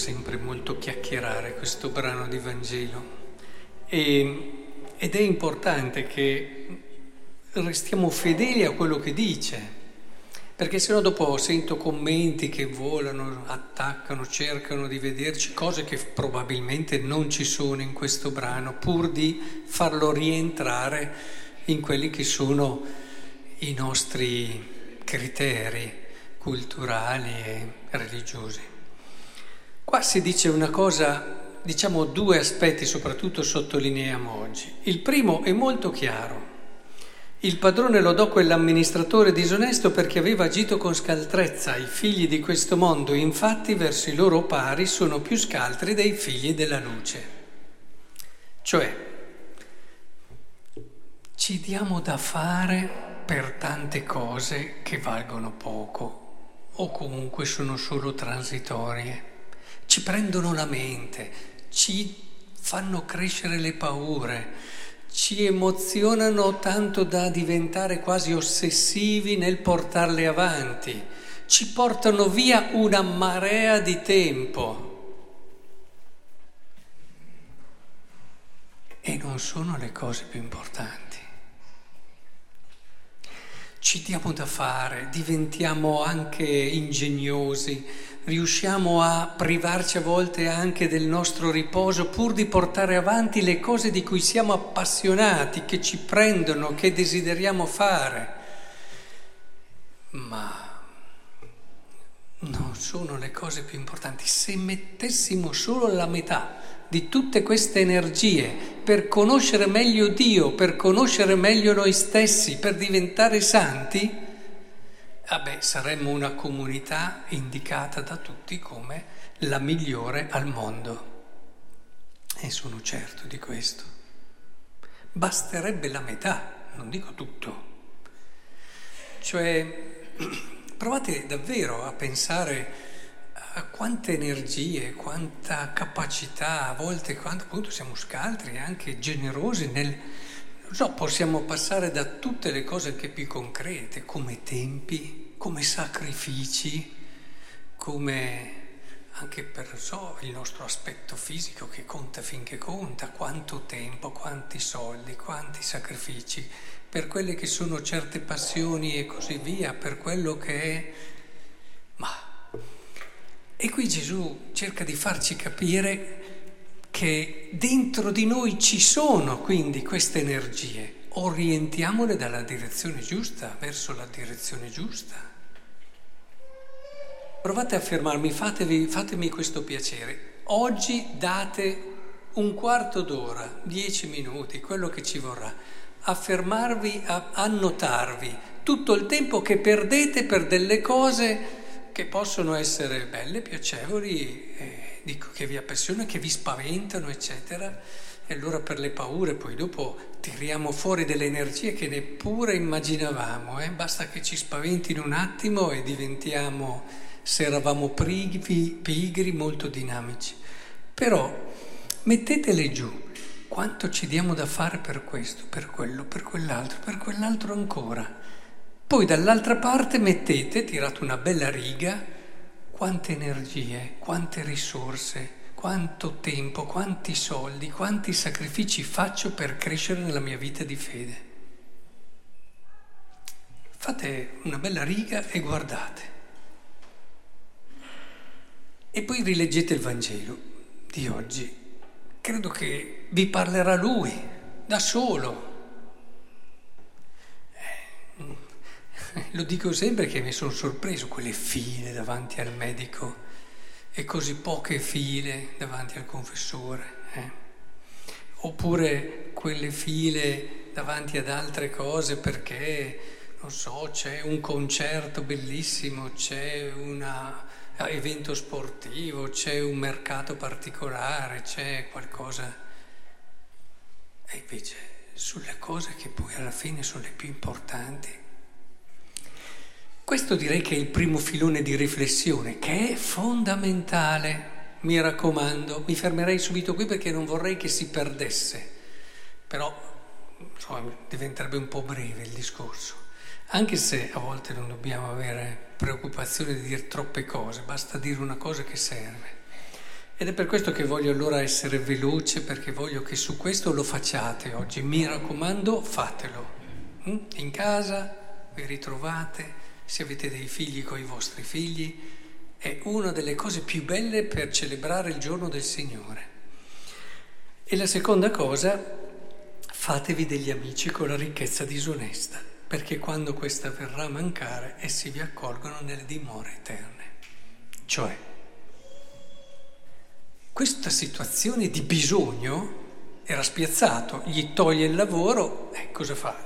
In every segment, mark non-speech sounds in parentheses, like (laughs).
sempre molto chiacchierare questo brano di Vangelo e, ed è importante che restiamo fedeli a quello che dice, perché sennò dopo sento commenti che volano, attaccano, cercano di vederci cose che probabilmente non ci sono in questo brano, pur di farlo rientrare in quelli che sono i nostri criteri culturali e religiosi. Qua si dice una cosa, diciamo due aspetti soprattutto sottolineiamo oggi. Il primo è molto chiaro. Il padrone lodò quell'amministratore disonesto perché aveva agito con scaltrezza. I figli di questo mondo, infatti, verso i loro pari sono più scaltri dei figli della luce. Cioè, ci diamo da fare per tante cose che valgono poco o comunque sono solo transitorie ci prendono la mente, ci fanno crescere le paure, ci emozionano tanto da diventare quasi ossessivi nel portarle avanti, ci portano via una marea di tempo. E non sono le cose più importanti. Ci diamo da fare, diventiamo anche ingegnosi, riusciamo a privarci a volte anche del nostro riposo pur di portare avanti le cose di cui siamo appassionati, che ci prendono, che desideriamo fare. Ma non sono le cose più importanti. Se mettessimo solo la metà di tutte queste energie per conoscere meglio Dio, per conoscere meglio noi stessi, per diventare santi, beh, saremmo una comunità indicata da tutti come la migliore al mondo. E sono certo di questo. Basterebbe la metà, non dico tutto. Cioè, (clears throat) provate davvero a pensare a quante energie, quanta capacità, a volte quando appunto siamo scaltri e anche generosi nel so, possiamo passare da tutte le cose anche più concrete, come tempi, come sacrifici, come anche per so, il nostro aspetto fisico che conta finché conta, quanto tempo, quanti soldi, quanti sacrifici, per quelle che sono certe passioni e così via, per quello che è... Ma... E qui Gesù cerca di farci capire che dentro di noi ci sono quindi queste energie, orientiamole dalla direzione giusta, verso la direzione giusta. Provate a fermarmi, fatevi, fatemi questo piacere. Oggi date un quarto d'ora, dieci minuti, quello che ci vorrà, a fermarvi, a annotarvi tutto il tempo che perdete per delle cose che possono essere belle, piacevoli. Eh, dico, che vi appassionano, che vi spaventano, eccetera. E allora per le paure poi dopo tiriamo fuori delle energie che neppure immaginavamo, eh? basta che ci spaventino un attimo e diventiamo, se eravamo privi, pigri, molto dinamici. Però mettetele giù, quanto ci diamo da fare per questo, per quello, per quell'altro, per quell'altro ancora. Poi dall'altra parte mettete, tirate una bella riga, quante energie, quante risorse, quanto tempo, quanti soldi, quanti sacrifici faccio per crescere nella mia vita di fede. Fate una bella riga e guardate. E poi rileggete il Vangelo di oggi. Credo che vi parlerà lui, da solo, (laughs) Lo dico sempre che mi sono sorpreso quelle file davanti al medico e così poche file davanti al confessore. Eh? Oppure quelle file davanti ad altre cose perché, non so, c'è un concerto bellissimo, c'è un evento sportivo, c'è un mercato particolare, c'è qualcosa. E invece sulle cose che poi alla fine sono le più importanti questo direi che è il primo filone di riflessione, che è fondamentale, mi raccomando, mi fermerei subito qui perché non vorrei che si perdesse, però insomma, diventerebbe un po' breve il discorso, anche se a volte non dobbiamo avere preoccupazione di dire troppe cose, basta dire una cosa che serve. Ed è per questo che voglio allora essere veloce, perché voglio che su questo lo facciate oggi. Mi raccomando, fatelo. Mm? In casa vi ritrovate, se avete dei figli con i vostri figli, è una delle cose più belle per celebrare il giorno del Signore. E la seconda cosa, fatevi degli amici con la ricchezza disonesta, perché quando questa verrà a mancare, essi vi accolgono nelle dimore eterne. Cioè, questa situazione di bisogno era spiazzato, gli toglie il lavoro, eh, cosa fa?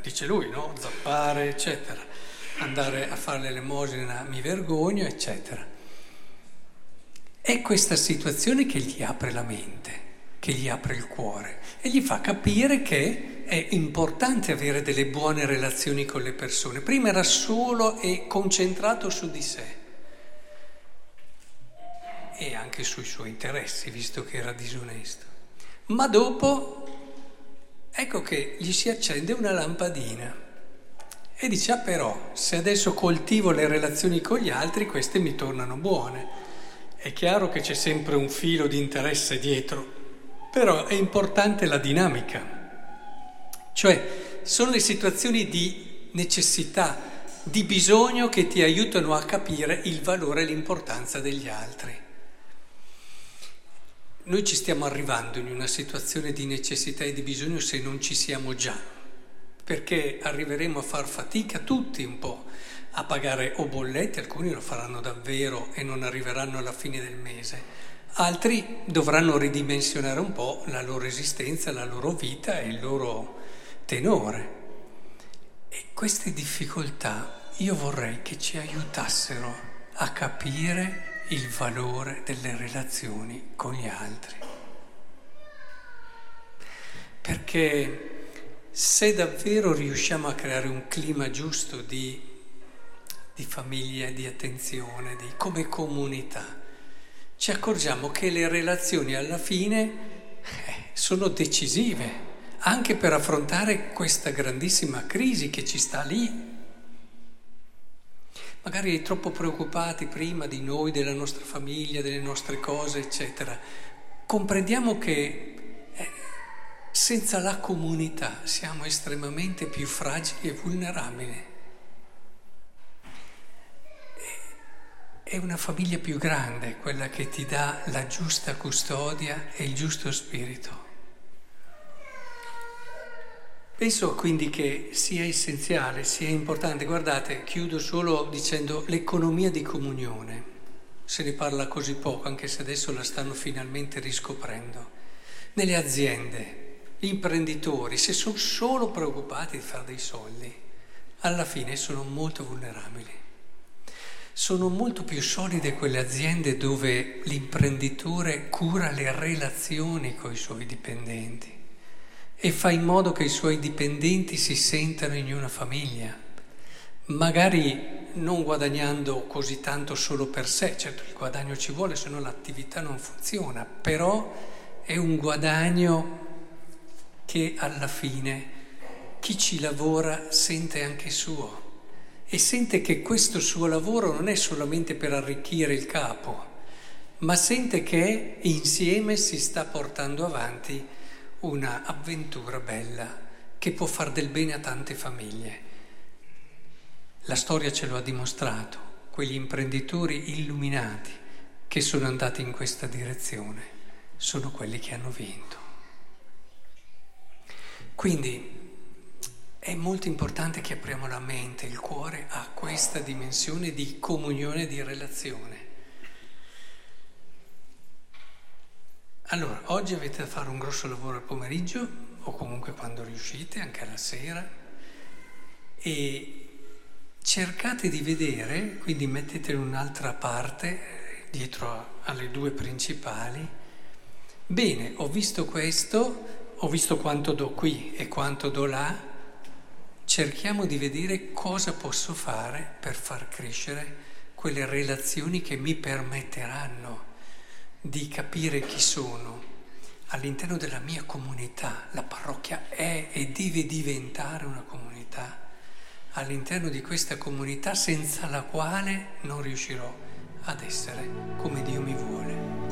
Dice lui, no? Zappare, eccetera. Andare a fare l'elemosina mi vergogno, eccetera. È questa situazione che gli apre la mente, che gli apre il cuore e gli fa capire che è importante avere delle buone relazioni con le persone. Prima era solo e concentrato su di sé e anche sui suoi interessi, visto che era disonesto. Ma dopo, ecco che gli si accende una lampadina e dice, ah però, se adesso coltivo le relazioni con gli altri, queste mi tornano buone. È chiaro che c'è sempre un filo di interesse dietro, però è importante la dinamica. Cioè, sono le situazioni di necessità, di bisogno che ti aiutano a capire il valore e l'importanza degli altri. Noi ci stiamo arrivando in una situazione di necessità e di bisogno se non ci siamo già, perché arriveremo a far fatica tutti un po' a pagare o bollette, alcuni lo faranno davvero e non arriveranno alla fine del mese, altri dovranno ridimensionare un po' la loro esistenza, la loro vita e il loro tenore. E queste difficoltà io vorrei che ci aiutassero a capire il valore delle relazioni con gli altri. Perché se davvero riusciamo a creare un clima giusto di, di famiglia, di attenzione, di, come comunità, ci accorgiamo che le relazioni alla fine eh, sono decisive anche per affrontare questa grandissima crisi che ci sta lì magari troppo preoccupati prima di noi, della nostra famiglia, delle nostre cose, eccetera. Comprendiamo che senza la comunità siamo estremamente più fragili e vulnerabili. È una famiglia più grande quella che ti dà la giusta custodia e il giusto spirito. Penso quindi che sia essenziale, sia importante, guardate, chiudo solo dicendo l'economia di comunione, se ne parla così poco, anche se adesso la stanno finalmente riscoprendo. Nelle aziende, gli imprenditori, se sono solo preoccupati di fare dei soldi, alla fine sono molto vulnerabili. Sono molto più solide quelle aziende dove l'imprenditore cura le relazioni con i suoi dipendenti e fa in modo che i suoi dipendenti si sentano in una famiglia, magari non guadagnando così tanto solo per sé, certo il guadagno ci vuole, se no l'attività non funziona, però è un guadagno che alla fine chi ci lavora sente anche suo e sente che questo suo lavoro non è solamente per arricchire il capo, ma sente che insieme si sta portando avanti una avventura bella che può far del bene a tante famiglie. La storia ce lo ha dimostrato, quegli imprenditori illuminati che sono andati in questa direzione sono quelli che hanno vinto. Quindi è molto importante che apriamo la mente, il cuore a questa dimensione di comunione, di relazione. Allora, oggi avete da fare un grosso lavoro al pomeriggio o comunque quando riuscite, anche alla sera, e cercate di vedere, quindi mettete in un'altra parte, dietro alle due principali, bene, ho visto questo, ho visto quanto do qui e quanto do là, cerchiamo di vedere cosa posso fare per far crescere quelle relazioni che mi permetteranno di capire chi sono all'interno della mia comunità. La parrocchia è e deve diventare una comunità. All'interno di questa comunità senza la quale non riuscirò ad essere come Dio mi vuole.